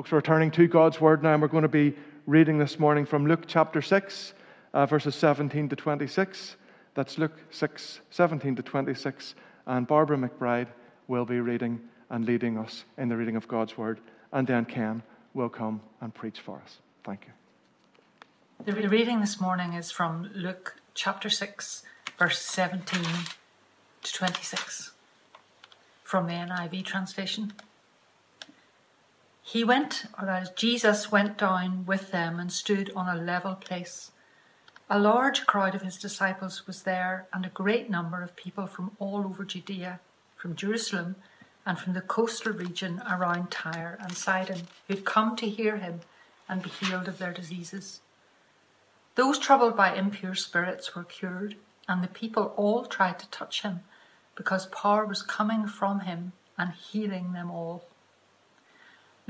Folks, we're turning to God's Word now, and we're going to be reading this morning from Luke chapter 6, uh, verses 17 to 26. That's Luke 6, 17 to 26. And Barbara McBride will be reading and leading us in the reading of God's Word. And then Ken will come and preach for us. Thank you. The reading this morning is from Luke chapter 6, verse 17 to 26 from the NIV translation. He went, or that is, Jesus went down with them and stood on a level place. A large crowd of his disciples was there, and a great number of people from all over Judea, from Jerusalem, and from the coastal region around Tyre and Sidon, who'd come to hear him and be healed of their diseases. Those troubled by impure spirits were cured, and the people all tried to touch him, because power was coming from him and healing them all.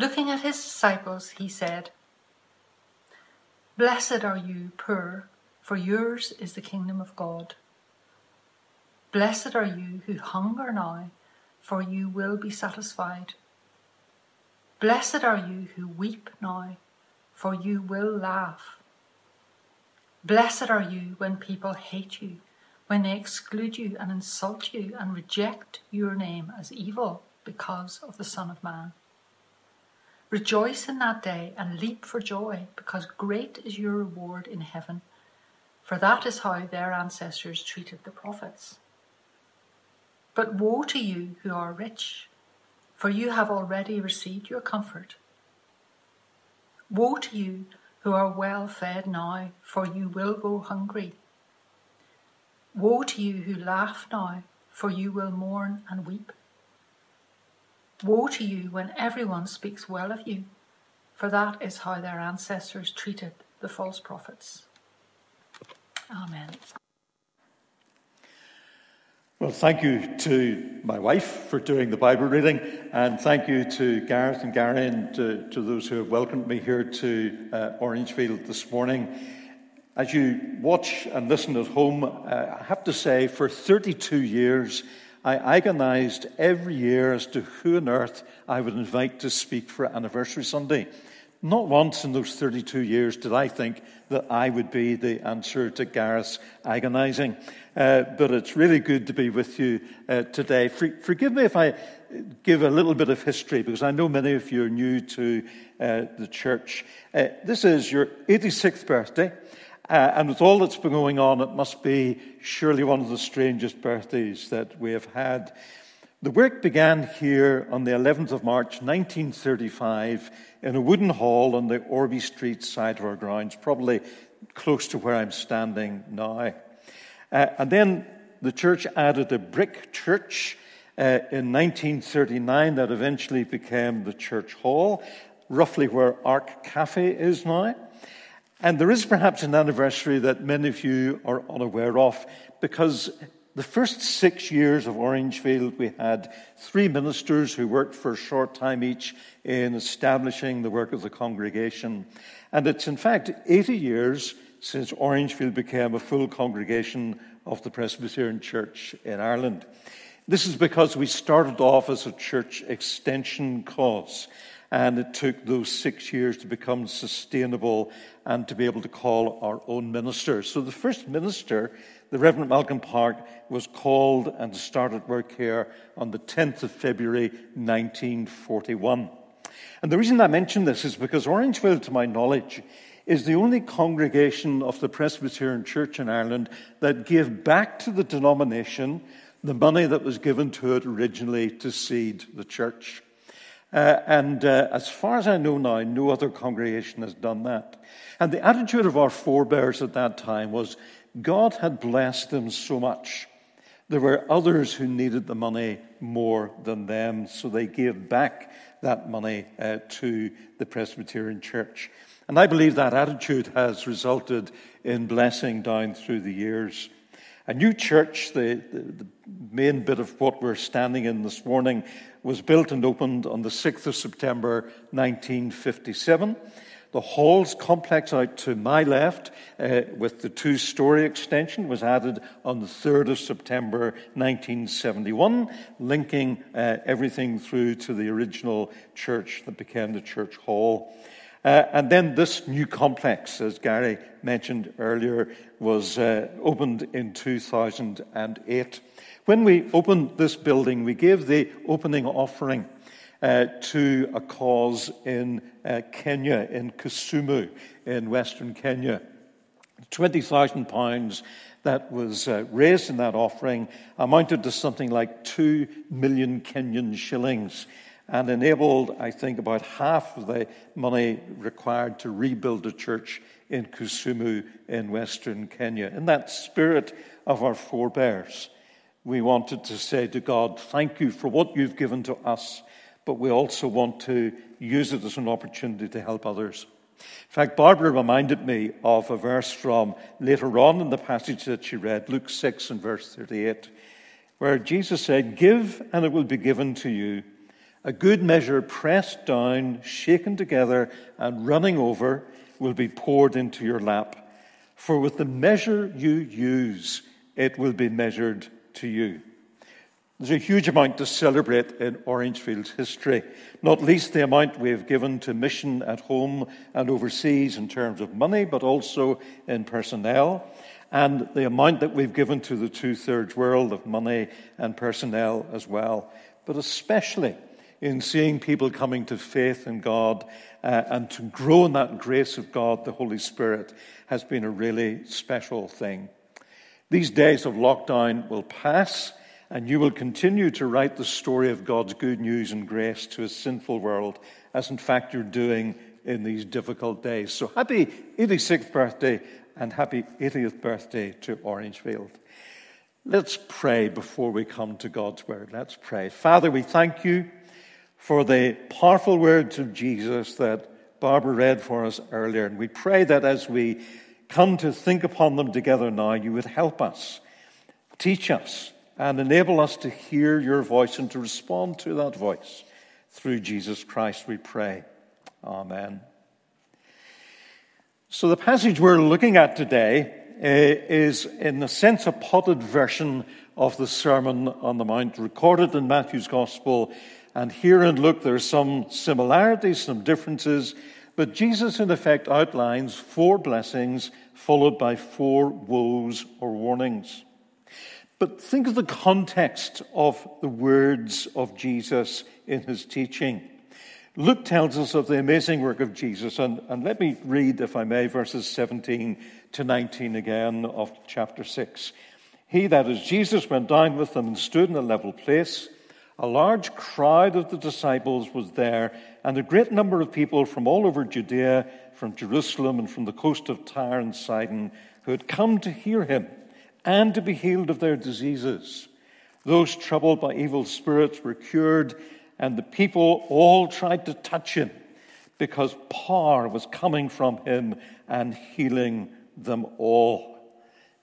Looking at his disciples, he said, Blessed are you, poor, for yours is the kingdom of God. Blessed are you who hunger now, for you will be satisfied. Blessed are you who weep now, for you will laugh. Blessed are you when people hate you, when they exclude you and insult you and reject your name as evil because of the Son of Man. Rejoice in that day and leap for joy, because great is your reward in heaven, for that is how their ancestors treated the prophets. But woe to you who are rich, for you have already received your comfort. Woe to you who are well fed now, for you will go hungry. Woe to you who laugh now, for you will mourn and weep. Woe to you when everyone speaks well of you, for that is how their ancestors treated the false prophets. Amen. Well, thank you to my wife for doing the Bible reading, and thank you to Gareth and Gary and to, to those who have welcomed me here to uh, Orangefield this morning. As you watch and listen at home, uh, I have to say, for 32 years, I agonized every year as to who on earth I would invite to speak for Anniversary Sunday. Not once in those 32 years did I think that I would be the answer to Gareth's agonizing. Uh, but it's really good to be with you uh, today. For, forgive me if I give a little bit of history, because I know many of you are new to uh, the church. Uh, this is your 86th birthday. Uh, and with all that's been going on, it must be surely one of the strangest birthdays that we have had. The work began here on the 11th of March 1935 in a wooden hall on the Orby Street side of our grounds, probably close to where I'm standing now. Uh, and then the church added a brick church uh, in 1939 that eventually became the church hall, roughly where Ark Cafe is now. And there is perhaps an anniversary that many of you are unaware of because the first six years of Orangefield, we had three ministers who worked for a short time each in establishing the work of the congregation. And it's in fact 80 years since Orangefield became a full congregation of the Presbyterian Church in Ireland. This is because we started off as a church extension cause. And it took those six years to become sustainable and to be able to call our own minister. So the first minister, the Reverend Malcolm Park, was called and started work here on the 10th of February 1941. And the reason I mention this is because Orangefield, to my knowledge, is the only congregation of the Presbyterian Church in Ireland that gave back to the denomination the money that was given to it originally to seed the church. Uh, and uh, as far as I know now, no other congregation has done that. And the attitude of our forebears at that time was God had blessed them so much. There were others who needed the money more than them, so they gave back that money uh, to the Presbyterian Church. And I believe that attitude has resulted in blessing down through the years. A new church, the, the, the, main bit of what we're standing in this morning, was built and opened on the 6th of September 1957. The Halls complex out to my left, uh, with the two story extension, was added on the 3rd of September 1971, linking uh, everything through to the original church that became the church hall. Uh, and then this new complex, as Gary mentioned earlier, was uh, opened in 2008. When we opened this building, we gave the opening offering uh, to a cause in uh, Kenya, in Kisumu, in western Kenya. £20,000 that was uh, raised in that offering amounted to something like 2 million Kenyan shillings and enabled, I think, about half of the money required to rebuild a church in Kisumu in western Kenya. In that spirit of our forebears, we wanted to say to God, Thank you for what you've given to us but we also want to use it as an opportunity to help others. In fact, Barbara reminded me of a verse from later on in the passage that she read, Luke 6 and verse 38, where Jesus said, Give and it will be given to you. A good measure pressed down, shaken together, and running over will be poured into your lap. For with the measure you use, it will be measured to you. There's a huge amount to celebrate in Orangefield's history, not least the amount we have given to mission at home and overseas in terms of money, but also in personnel, and the amount that we've given to the two thirds world of money and personnel as well, but especially in seeing people coming to faith in God uh, and to grow in that grace of God, the Holy Spirit, has been a really special thing. These days of lockdown will pass and you will continue to write the story of God's good news and grace to a sinful world, as in fact you're doing in these difficult days. So happy 86th birthday and happy 80th birthday to Orangefield. Let's pray before we come to God's word. Let's pray. Father, we thank you for the powerful words of Jesus that Barbara read for us earlier. And we pray that as we come to think upon them together now, you would help us, teach us, and enable us to hear your voice and to respond to that voice. Through Jesus Christ, we pray. Amen. So, the passage we're looking at today uh, is, in a sense, a potted version of the Sermon on the Mount recorded in Matthew's Gospel. And here in Luke, there are some similarities, some differences, but Jesus, in effect, outlines four blessings followed by four woes or warnings. But think of the context of the words of Jesus in his teaching. Luke tells us of the amazing work of Jesus, and, and let me read, if I may, verses 17 to 19 again of chapter 6. He, that is Jesus, went down with them and stood in a level place. A large crowd of the disciples was there, and a great number of people from all over Judea, from Jerusalem, and from the coast of Tyre and Sidon, who had come to hear him and to be healed of their diseases. Those troubled by evil spirits were cured, and the people all tried to touch him because power was coming from him and healing them all.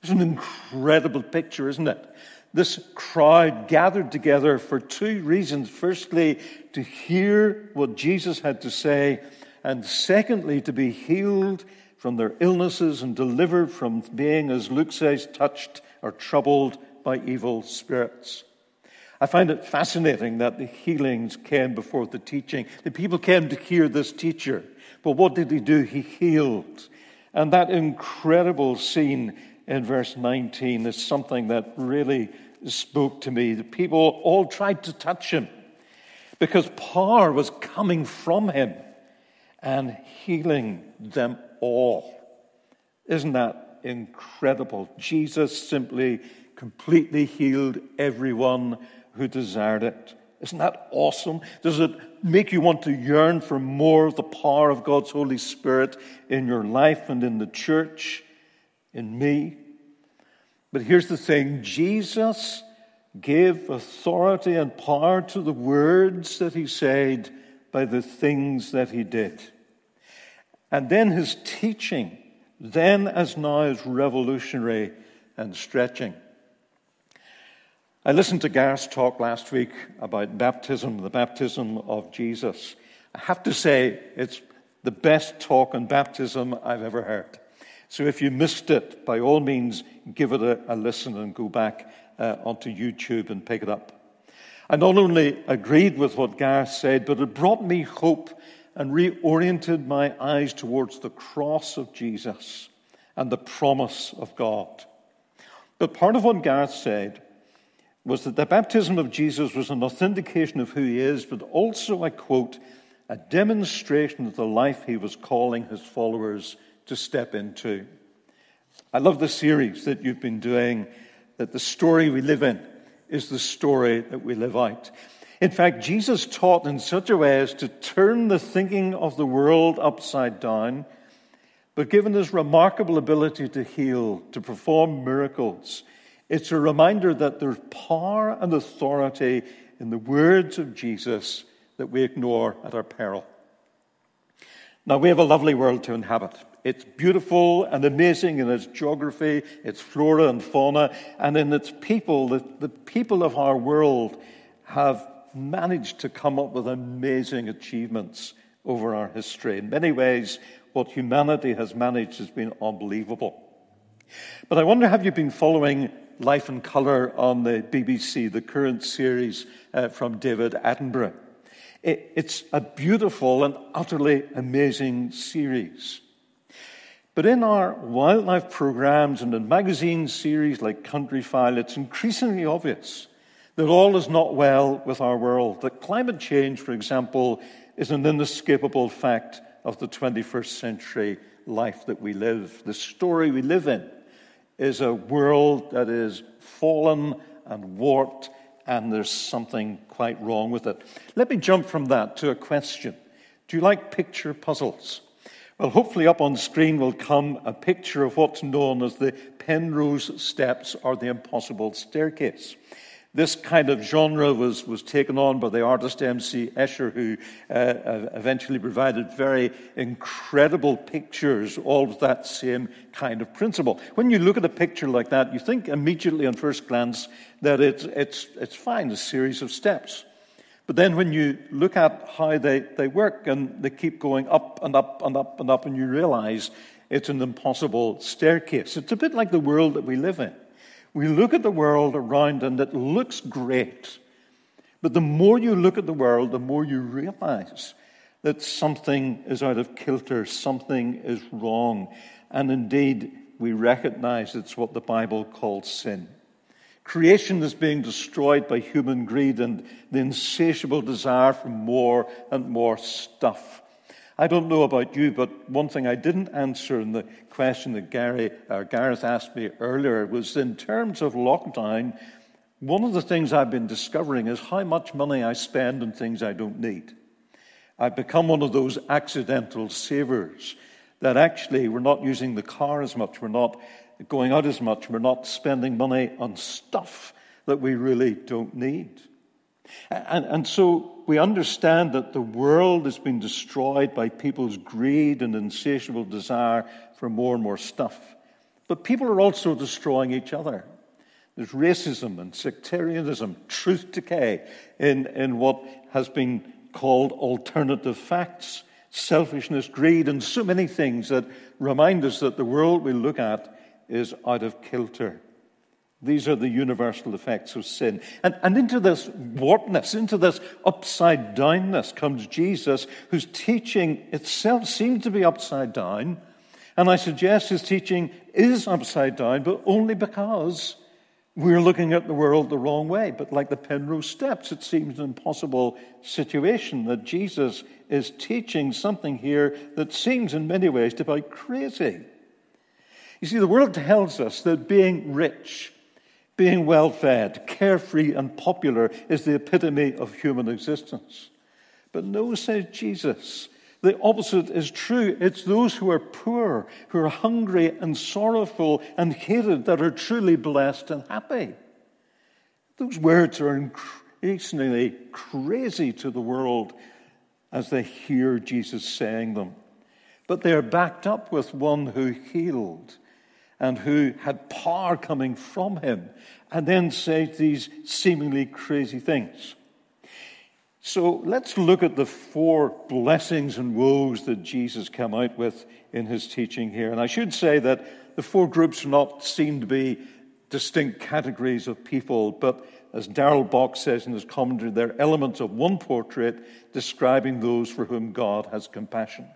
It's an incredible picture, isn't it? This crowd gathered together for two reasons. Firstly, to hear what Jesus had to say, and secondly, to be healed from their illnesses and delivered from being, as Luke says, touched or troubled by evil spirits. I find it fascinating that the healings came before the teaching. The people came to hear this teacher, but what did he do? He healed. And that incredible scene in verse 19 is something that really spoke to me. The people all tried to touch him because power was coming from him and healing them all. Isn't that incredible? Jesus simply completely healed everyone who desired it. Isn't that awesome? Does it make you want to yearn for more of the power of God's Holy Spirit in your life and in the church, in me? But here's the thing Jesus gave authority and power to the words that he said by the things that he did. And then his teaching, then as now, is revolutionary and stretching. I listened to Gareth's talk last week about baptism, the baptism of Jesus. I have to say, it's the best talk on baptism I've ever heard. So if you missed it, by all means, give it a, a listen and go back uh, onto YouTube and pick it up. I not only agreed with what Gareth said, but it brought me hope and reoriented my eyes towards the cross of Jesus and the promise of God. But part of what Gareth said was that the baptism of Jesus was an authentication of who he is, but also, I quote, a demonstration of the life he was calling his followers to step into. I love the series that you've been doing, that the story we live in is the story that we live out. In fact, Jesus taught in such a way as to turn the thinking of the world upside down. But given his remarkable ability to heal, to perform miracles, it's a reminder that there's power and authority in the words of Jesus that we ignore at our peril. Now, we have a lovely world to inhabit. It's beautiful and amazing in its geography, its flora and fauna, and in its people. The, the people of our world have managed to come up with amazing achievements over our history. In many ways, what humanity has managed has been unbelievable. But I wonder have you been following Life in Colour on the BBC, the current series uh, from David Attenborough? It, it's a beautiful and utterly amazing series. But in our wildlife programs and in magazine series like Countryfile, it's increasingly obvious that all is not well with our world. That climate change, for example, is an inescapable fact of the 21st century life that we live. The story we live in is a world that is fallen and warped, and there's something quite wrong with it. Let me jump from that to a question Do you like picture puzzles? Well, hopefully, up on screen will come a picture of what's known as the Penrose Steps or the Impossible Staircase. This kind of genre was, was taken on by the artist M.C. Escher, who uh, uh, eventually provided very incredible pictures, all with that same kind of principle. When you look at a picture like that, you think immediately on first glance that it's, it's, it's fine, a series of steps. But then when you look at how they, they work and they keep going up and up and up and up, and you realize it's an impossible staircase. It's a bit like the world that we live in. We look at the world around and it looks great. But the more you look at the world, the more you realize that something is out of kilter, something is wrong. And indeed, we recognize it's what the Bible calls sin. Creation is being destroyed by human greed and the insatiable desire for more and more stuff. I don't know about you, but one thing I didn't answer in the question that Gary, or Gareth asked me earlier was in terms of lockdown, one of the things I've been discovering is how much money I spend on things I don't need. I've become one of those accidental savers that actually we're not using the car as much, we're not going out as much. We're not spending money on stuff that we really don't need. And, and so we understand that the world has been destroyed by people's greed and insatiable desire for more and more stuff. But people are also destroying each other. There's racism and sectarianism, truth decay in, in what has been called alternative facts, selfishness, greed, and so many things that remind us that the world we look at is out of kilter. These are the universal effects of sin. And, and into this warpness, into this upside downness comes Jesus, whose teaching itself seems to be upside down. And I suggest his teaching is upside down, but only because we're looking at the world the wrong way. But like the Penrose Steps, it seems an impossible situation that Jesus is teaching something here that seems in many ways to be crazy. You see, the world tells us that being rich, being well fed, carefree, and popular is the epitome of human existence. But no, says Jesus, the opposite is true. It's those who are poor, who are hungry and sorrowful and hated that are truly blessed and happy. Those words are increasingly crazy to the world as they hear Jesus saying them. But they are backed up with one who healed and who had power coming from him, and then says these seemingly crazy things. So let's look at the four blessings and woes that Jesus came out with in his teaching here. And I should say that the four groups are not seen to be distinct categories of people, but as Darrell Bock says in his commentary, they're elements of one portrait describing those for whom God has compassion.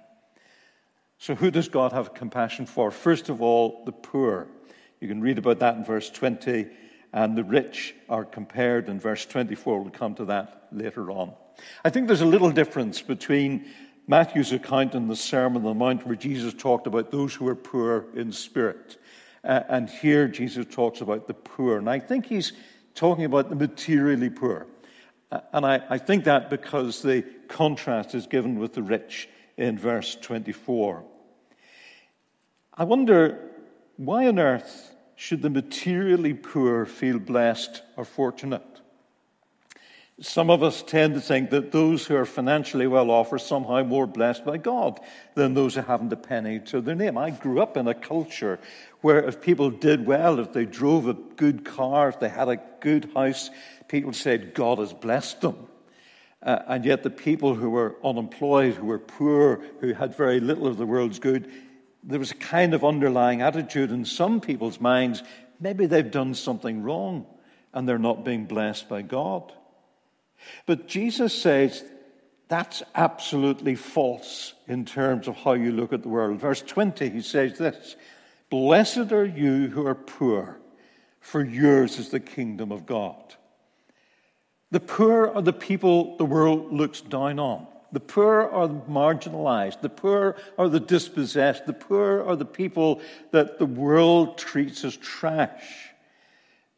So, who does God have compassion for? First of all, the poor. You can read about that in verse 20, and the rich are compared in verse 24. We'll come to that later on. I think there's a little difference between Matthew's account and the Sermon on the Mount, where Jesus talked about those who are poor in spirit. Uh, and here Jesus talks about the poor. And I think he's talking about the materially poor. Uh, and I, I think that because the contrast is given with the rich in verse 24. I wonder why on earth should the materially poor feel blessed or fortunate? Some of us tend to think that those who are financially well off are somehow more blessed by God than those who haven't a penny to their name. I grew up in a culture where if people did well, if they drove a good car, if they had a good house, people said God has blessed them. Uh, and yet the people who were unemployed, who were poor, who had very little of the world's good, there was a kind of underlying attitude in some people's minds maybe they've done something wrong and they're not being blessed by God. But Jesus says that's absolutely false in terms of how you look at the world. Verse 20, he says this Blessed are you who are poor, for yours is the kingdom of God. The poor are the people the world looks down on. The poor are marginalized. The poor are the dispossessed. The poor are the people that the world treats as trash.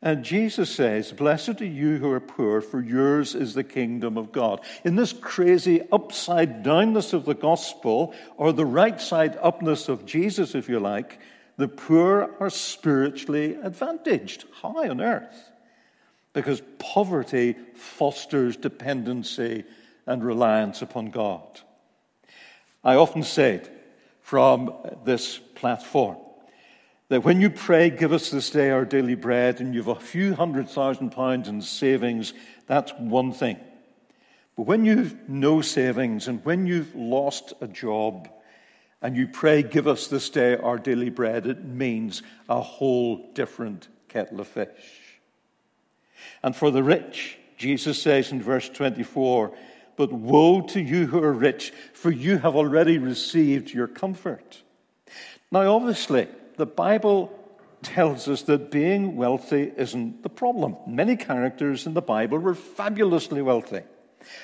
And Jesus says, Blessed are you who are poor, for yours is the kingdom of God. In this crazy upside downness of the gospel, or the right side upness of Jesus, if you like, the poor are spiritually advantaged. High on earth? Because poverty fosters dependency and reliance upon God. I often said from this platform that when you pray, give us this day our daily bread, and you've a few hundred thousand pounds in savings, that's one thing. But when you've no savings and when you've lost a job and you pray, give us this day our daily bread, it means a whole different kettle of fish. And for the rich, Jesus says in verse 24, But woe to you who are rich, for you have already received your comfort. Now, obviously, the Bible tells us that being wealthy isn't the problem. Many characters in the Bible were fabulously wealthy.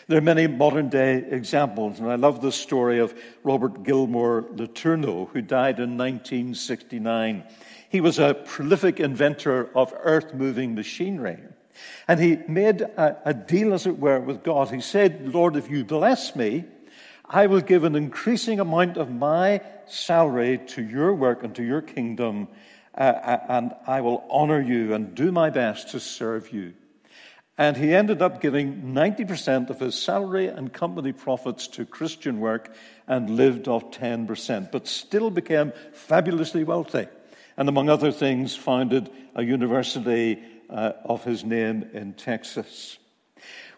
There are many modern day examples, and I love the story of Robert Gilmour LeTourneau, who died in 1969. He was a prolific inventor of earth moving machinery. And he made a, a, deal, as it were, with God. He said, Lord, if you bless me, I will give an increasing amount of my salary to your work and to your kingdom, uh, uh, and I will honor you and do my best to serve you. And he ended up giving 90% of his salary and company profits to Christian work and lived off 10%, but still became fabulously wealthy. And among other things, founded a university uh, of his name in Texas.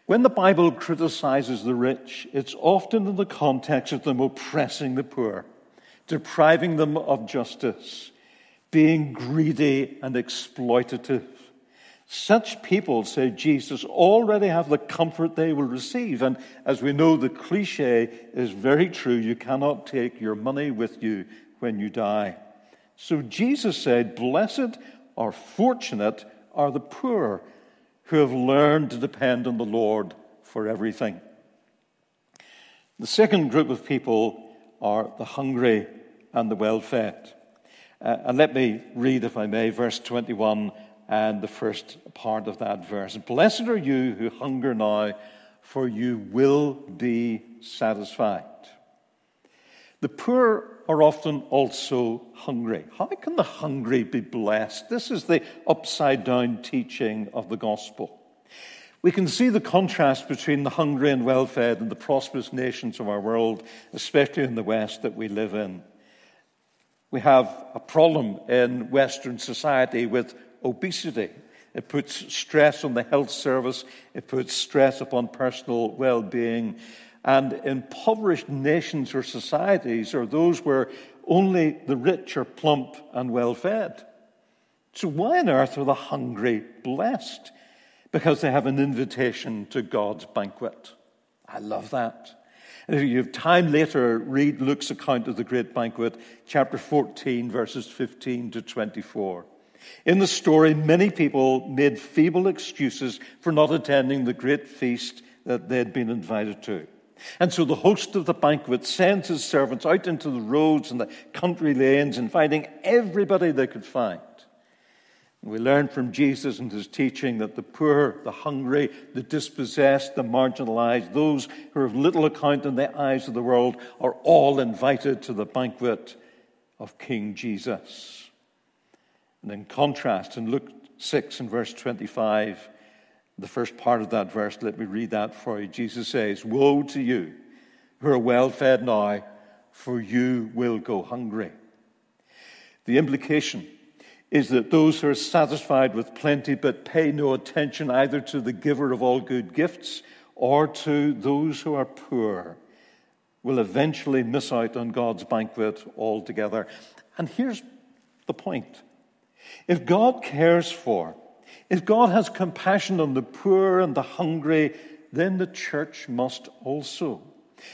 When the Bible criticizes the rich, it's often in the context of them oppressing the poor, depriving them of justice, being greedy and exploitative. Such people, say Jesus, already have the comfort they will receive. And as we know, the cliche is very true you cannot take your money with you when you die. So Jesus said, Blessed or fortunate are the poor who have learned to depend on the Lord for everything. The second group of people are the hungry and the well fed. Uh, and let me read, if I may, verse 21 and the first part of that verse. Blessed are you who hunger now, for you will be satisfied. The poor are often also hungry. How can the hungry be blessed? This is the upside down teaching of the gospel. We can see the contrast between the hungry and well fed and the prosperous nations of our world, especially in the West that we live in. We have a problem in Western society with obesity. It puts stress on the health service. It puts stress upon personal well being. And impoverished nations or societies are those where only the rich are plump and well fed. So, why on earth are the hungry blessed? Because they have an invitation to God's banquet. I love that. And if you have time later, read Luke's account of the great banquet, chapter 14, verses 15 to 24. In the story, many people made feeble excuses for not attending the great feast that they had been invited to. And so the host of the banquet sends his servants out into the roads and the country lanes, inviting everybody they could find. We learn from Jesus and his teaching that the poor, the hungry, the dispossessed, the marginalized, those who have little account in the eyes of the world, are all invited to the banquet of King Jesus. And in contrast, in Luke 6 and verse 25, the first part of that verse, let me read that for you. Jesus says, Woe to you who are well fed now, for you will go hungry. The implication is that those who are satisfied with plenty but pay no attention either to the giver of all good gifts or to those who are poor will eventually miss out on God's banquet altogether. And here's the point if God cares for, if God has compassion on the poor and the hungry, then the church must also.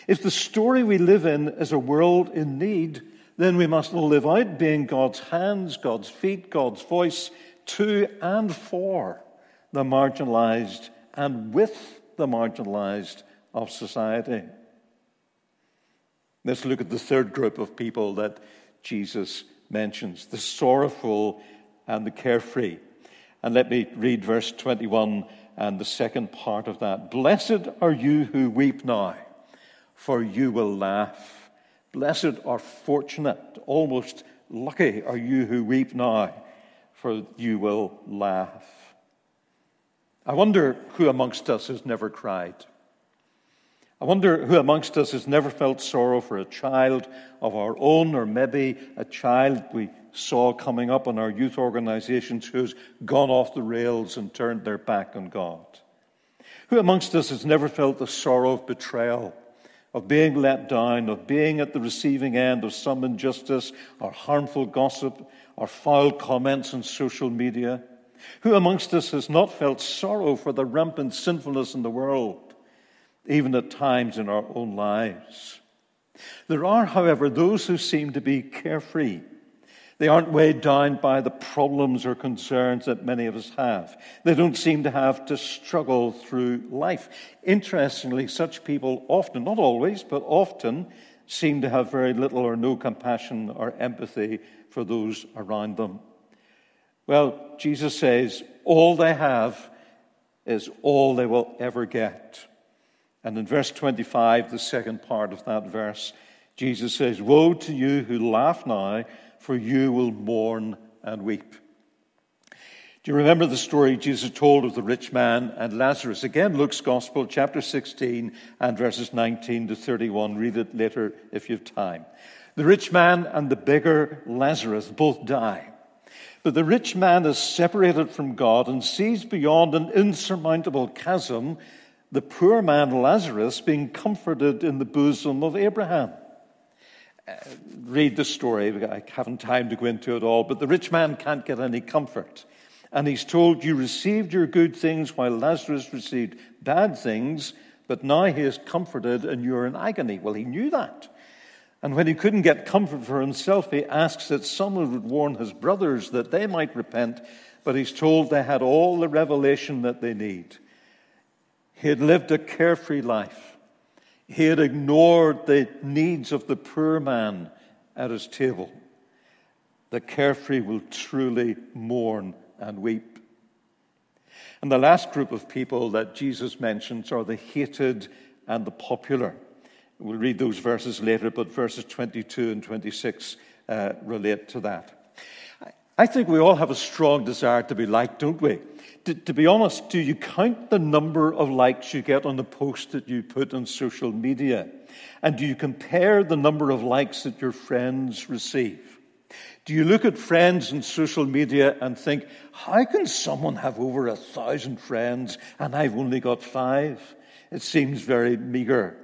If the story we live in is a world in need, then we must live out being God's hands, God's feet, God's voice to and for the marginalized and with the marginalized of society. Let's look at the third group of people that Jesus mentions the sorrowful and the carefree. And let me read verse 21 and the second part of that. Blessed are you who weep now, for you will laugh. Blessed are fortunate, almost lucky are you who weep now, for you will laugh. I wonder who amongst us has never cried. I wonder who amongst us has never felt sorrow for a child of our own, or maybe a child we saw coming up in our youth organizations who's gone off the rails and turned their back on God. Who amongst us has never felt the sorrow of betrayal of being let down, of being at the receiving end of some injustice or harmful gossip or foul comments on social media? Who amongst us has not felt sorrow for the rampant sinfulness in the world, even at times in our own lives? There are, however, those who seem to be carefree they aren't weighed down by the problems or concerns that many of us have. They don't seem to have to struggle through life. Interestingly, such people often, not always, but often, seem to have very little or no compassion or empathy for those around them. Well, Jesus says all they have is all they will ever get. And in verse 25, the second part of that verse, Jesus says, Woe to you who laugh now for you will mourn and weep. Do you remember the story Jesus told of the rich man and Lazarus? Again, Luke's Gospel, chapter 16 and verses 19 to 31. Read it later if you have time. The rich man and the beggar Lazarus both die. But the rich man is separated from God and sees beyond an insurmountable chasm the poor man Lazarus being comforted in the bosom of Abraham Uh, read the story. I haven't time to go into it all, but the rich man can't get any comfort. And he's told, You received your good things while Lazarus received bad things, but now he is comforted and you're in agony. Well, he knew that. And when he couldn't get comfort for himself, he asks that someone would warn his brothers that they might repent, but he's told they had all the revelation that they need. He had lived a carefree life. He had ignored the needs of the poor man at his table. The carefree will truly mourn and weep. And the last group of people that Jesus mentions are the hated and the popular. We'll read those verses later, but verses 22 and 26 uh, relate to that. I think we all have a strong desire to be liked, don't we? To, to, be honest, do you count the number of likes you get on the post that you put on social media? And do you compare the number of likes that your friends receive? Do you look at friends on social media and think, how can someone have over a thousand friends and I've only got five? It seems very meager.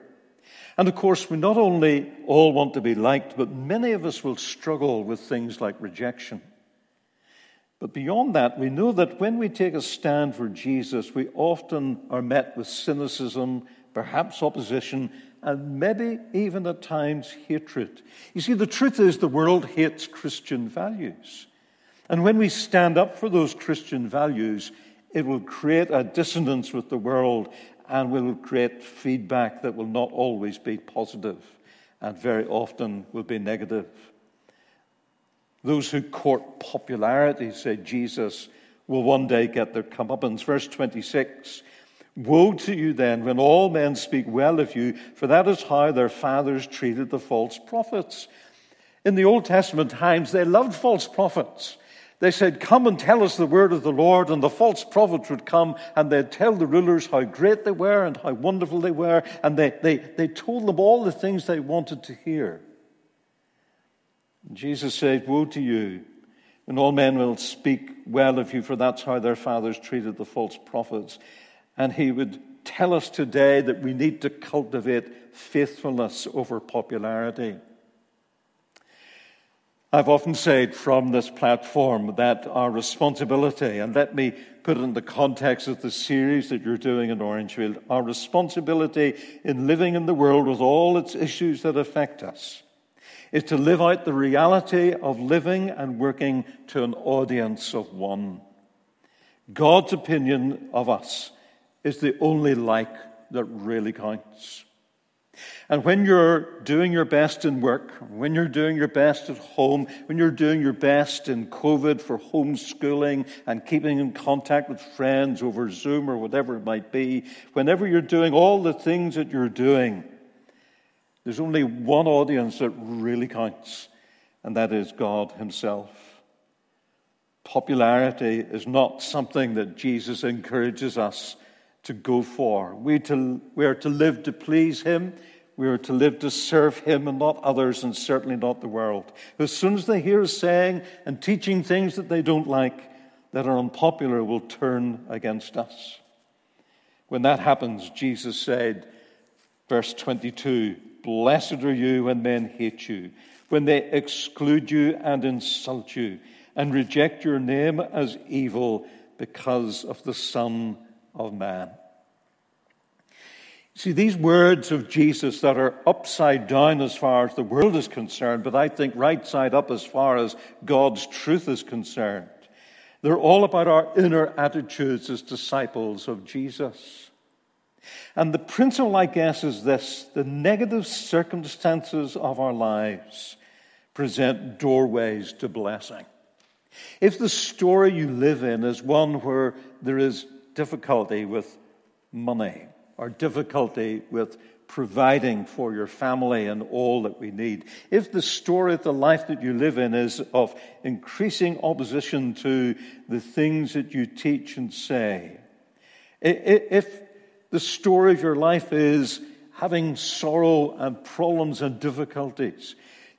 And of course, we not only all want to be liked, but many of us will struggle with things like rejection. But beyond that, we know that when we take a stand for Jesus, we often are met with cynicism, perhaps opposition, and maybe even at times hatred. You see, the truth is the world hates Christian values. And when we stand up for those Christian values, it will create a dissonance with the world and will create feedback that will not always be positive and very often will be negative. Those who court popularity, said Jesus, will one day get their comeuppance. Verse 26 Woe to you then when all men speak well of you, for that is how their fathers treated the false prophets. In the Old Testament times, they loved false prophets. They said, Come and tell us the word of the Lord. And the false prophets would come and they'd tell the rulers how great they were and how wonderful they were. And they, they, they told them all the things they wanted to hear. Jesus said, Woe to you, and all men will speak well of you, for that's how their fathers treated the false prophets. And he would tell us today that we need to cultivate faithfulness over popularity. I've often said from this platform that our responsibility, and let me put it in the context of the series that you're doing in Orangefield, our responsibility in living in the world with all its issues that affect us is to live out the reality of living and working to an audience of one. God's opinion of us is the only like that really counts. And when you're doing your best in work, when you're doing your best at home, when you're doing your best in COVID for homeschooling and keeping in contact with friends over Zoom or whatever it might be, whenever you're doing all the things that you're doing, there's only one audience that really counts, and that is God Himself. Popularity is not something that Jesus encourages us to go for. We, to, we are to live to please Him. We are to live to serve Him and not others, and certainly not the world. As soon as they hear us saying and teaching things that they don't like, that are unpopular, will turn against us. When that happens, Jesus said, verse 22, Blessed are you when men hate you, when they exclude you and insult you, and reject your name as evil because of the Son of Man. See, these words of Jesus that are upside down as far as the world is concerned, but I think right side up as far as God's truth is concerned, they're all about our inner attitudes as disciples of Jesus. And the principle, I guess, is this the negative circumstances of our lives present doorways to blessing. If the story you live in is one where there is difficulty with money or difficulty with providing for your family and all that we need, if the story of the life that you live in is of increasing opposition to the things that you teach and say, if the story of your life is having sorrow and problems and difficulties.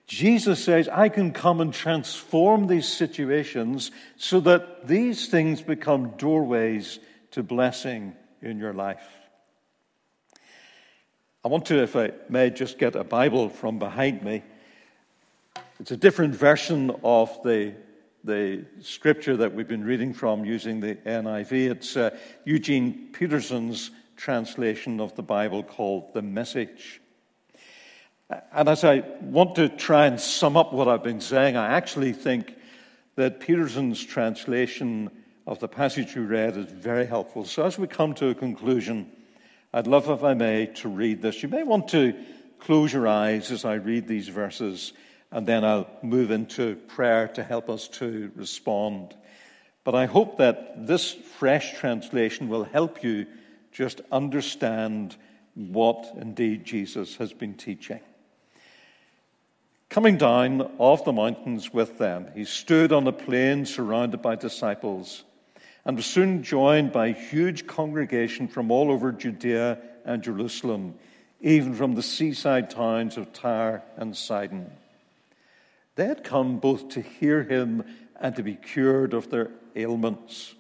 Jesus says, I can come and transform these situations so that these things become doorways to blessing in your life. I want to, if I may, just get a Bible from behind me. It's a different version of the, the scripture that we've been reading from using the NIV. It's uh, Eugene Peterson's translation of the Bible called The Message. And as I want to try and sum up what I've been saying, I actually think that Peterson's translation of the passage we read is very helpful. So as we come to a conclusion, I'd love, if I may, to read this. You may want to close your eyes as I read these verses, and then I'll move into prayer to help us to respond. But I hope that this fresh translation will help you just understand what indeed Jesus has been teaching. Coming down off the mountains with them, he stood on a plain surrounded by disciples and was soon joined by a huge congregation from all over Judea and Jerusalem, even from the seaside towns of Tyre and Sidon. They had come both to hear him and to be cured of their ailments.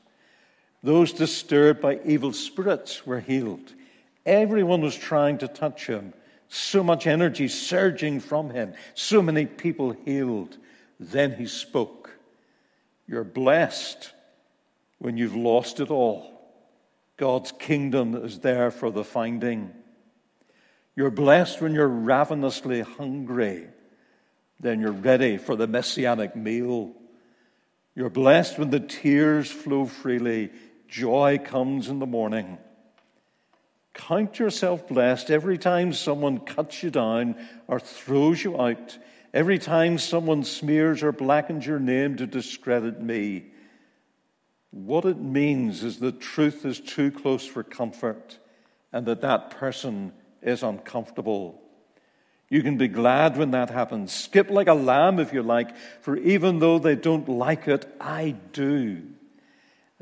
Those disturbed by evil spirits were healed. Everyone was trying to touch him. So much energy surging from him. So many people healed. Then he spoke. You're blessed when you've lost it all. God's kingdom is there for the finding. You're blessed when you're ravenously hungry. Then you're ready for the messianic meal. You're blessed when the tears flow freely. Joy comes in the morning. Count yourself blessed every time someone cuts you down or throws you out, every time someone smears or blackens your name to discredit me. What it means is that truth is too close for comfort and that that person is uncomfortable. You can be glad when that happens. Skip like a lamb if you like, for even though they don't like it, I do.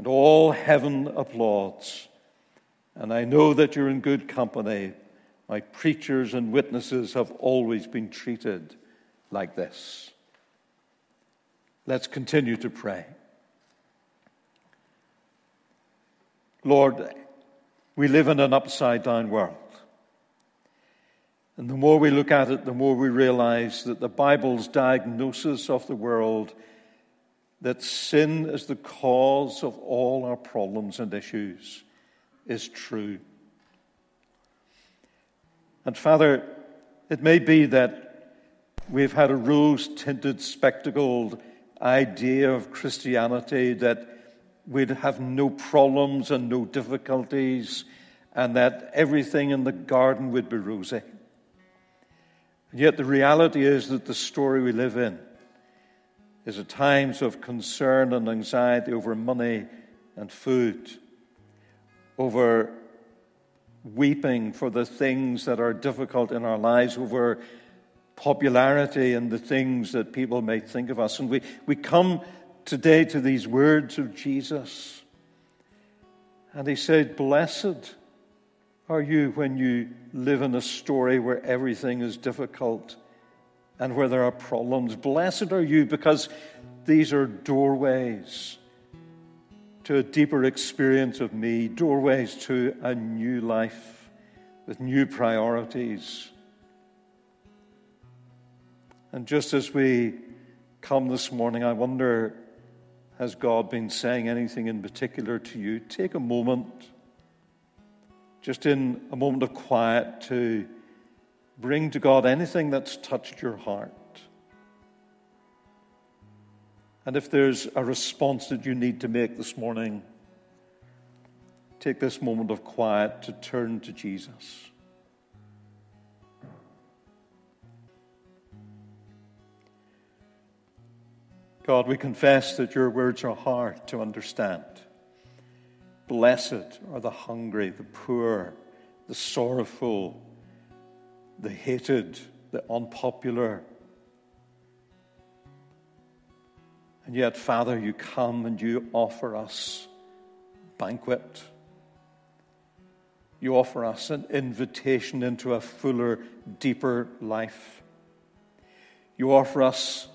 And all heaven applauds. And I know that you're in good company. My preachers and witnesses have always been treated like this. Let's continue to pray. Lord, we live in an upside down world. And the more we look at it, the more we realize that the Bible's diagnosis of the world that sin is the cause of all our problems and issues is true. And Father, it may be that we've had a rose tinted, spectacled idea of Christianity that we'd have no problems and no difficulties, and that everything in the garden would be rosy. And yet, the reality is that the story we live in is at times of concern and anxiety over money and food, over weeping for the things that are difficult in our lives, over popularity and the things that people may think of us. And we, we come today to these words of Jesus. And he said, Blessed are you when you live in a story where everything is difficult and where there are problems. Blessed are you because these are doorways to a deeper experience of me, doorways to a new life with new priorities. And just as we come this morning, I wonder has God been saying anything in particular to you? Take a moment, just in a moment of quiet, to bring to God anything that's touched your heart. And if there's a response that you need to make this morning, take this moment of quiet to turn to Jesus. God, we confess that your words are hard to understand. Blessed are the hungry, the poor, the sorrowful, the hated, the unpopular. And yet, Father, you come and you offer us banquet. You offer us an invitation into a fuller, deeper life. You offer us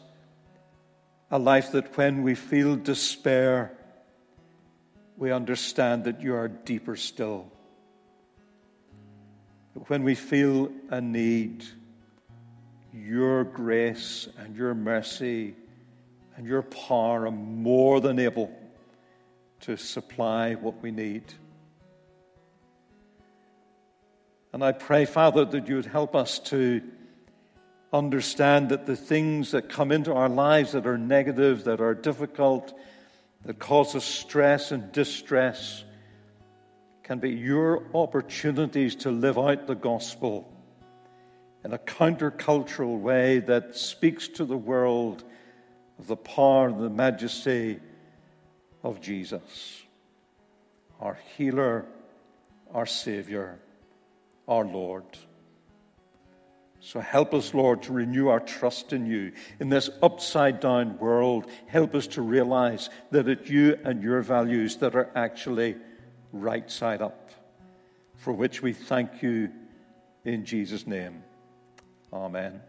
a life that when we feel despair, we understand that you are deeper still. When we feel a need, your grace and your mercy and your power are more than able to supply what we need. And I pray, Father, that you would help us to understand that the things that come into our lives that are negative, that are difficult, that cause us stress and distress, can be your opportunities to live out the gospel in a countercultural way that speaks to the world of the power and the majesty of Jesus, our healer, our Savior, our Lord. So help us, Lord, to renew our trust in you. In this upside down world, help us to realize that it's you and your values that are actually right side up, for which we thank you in Jesus' name. Amen.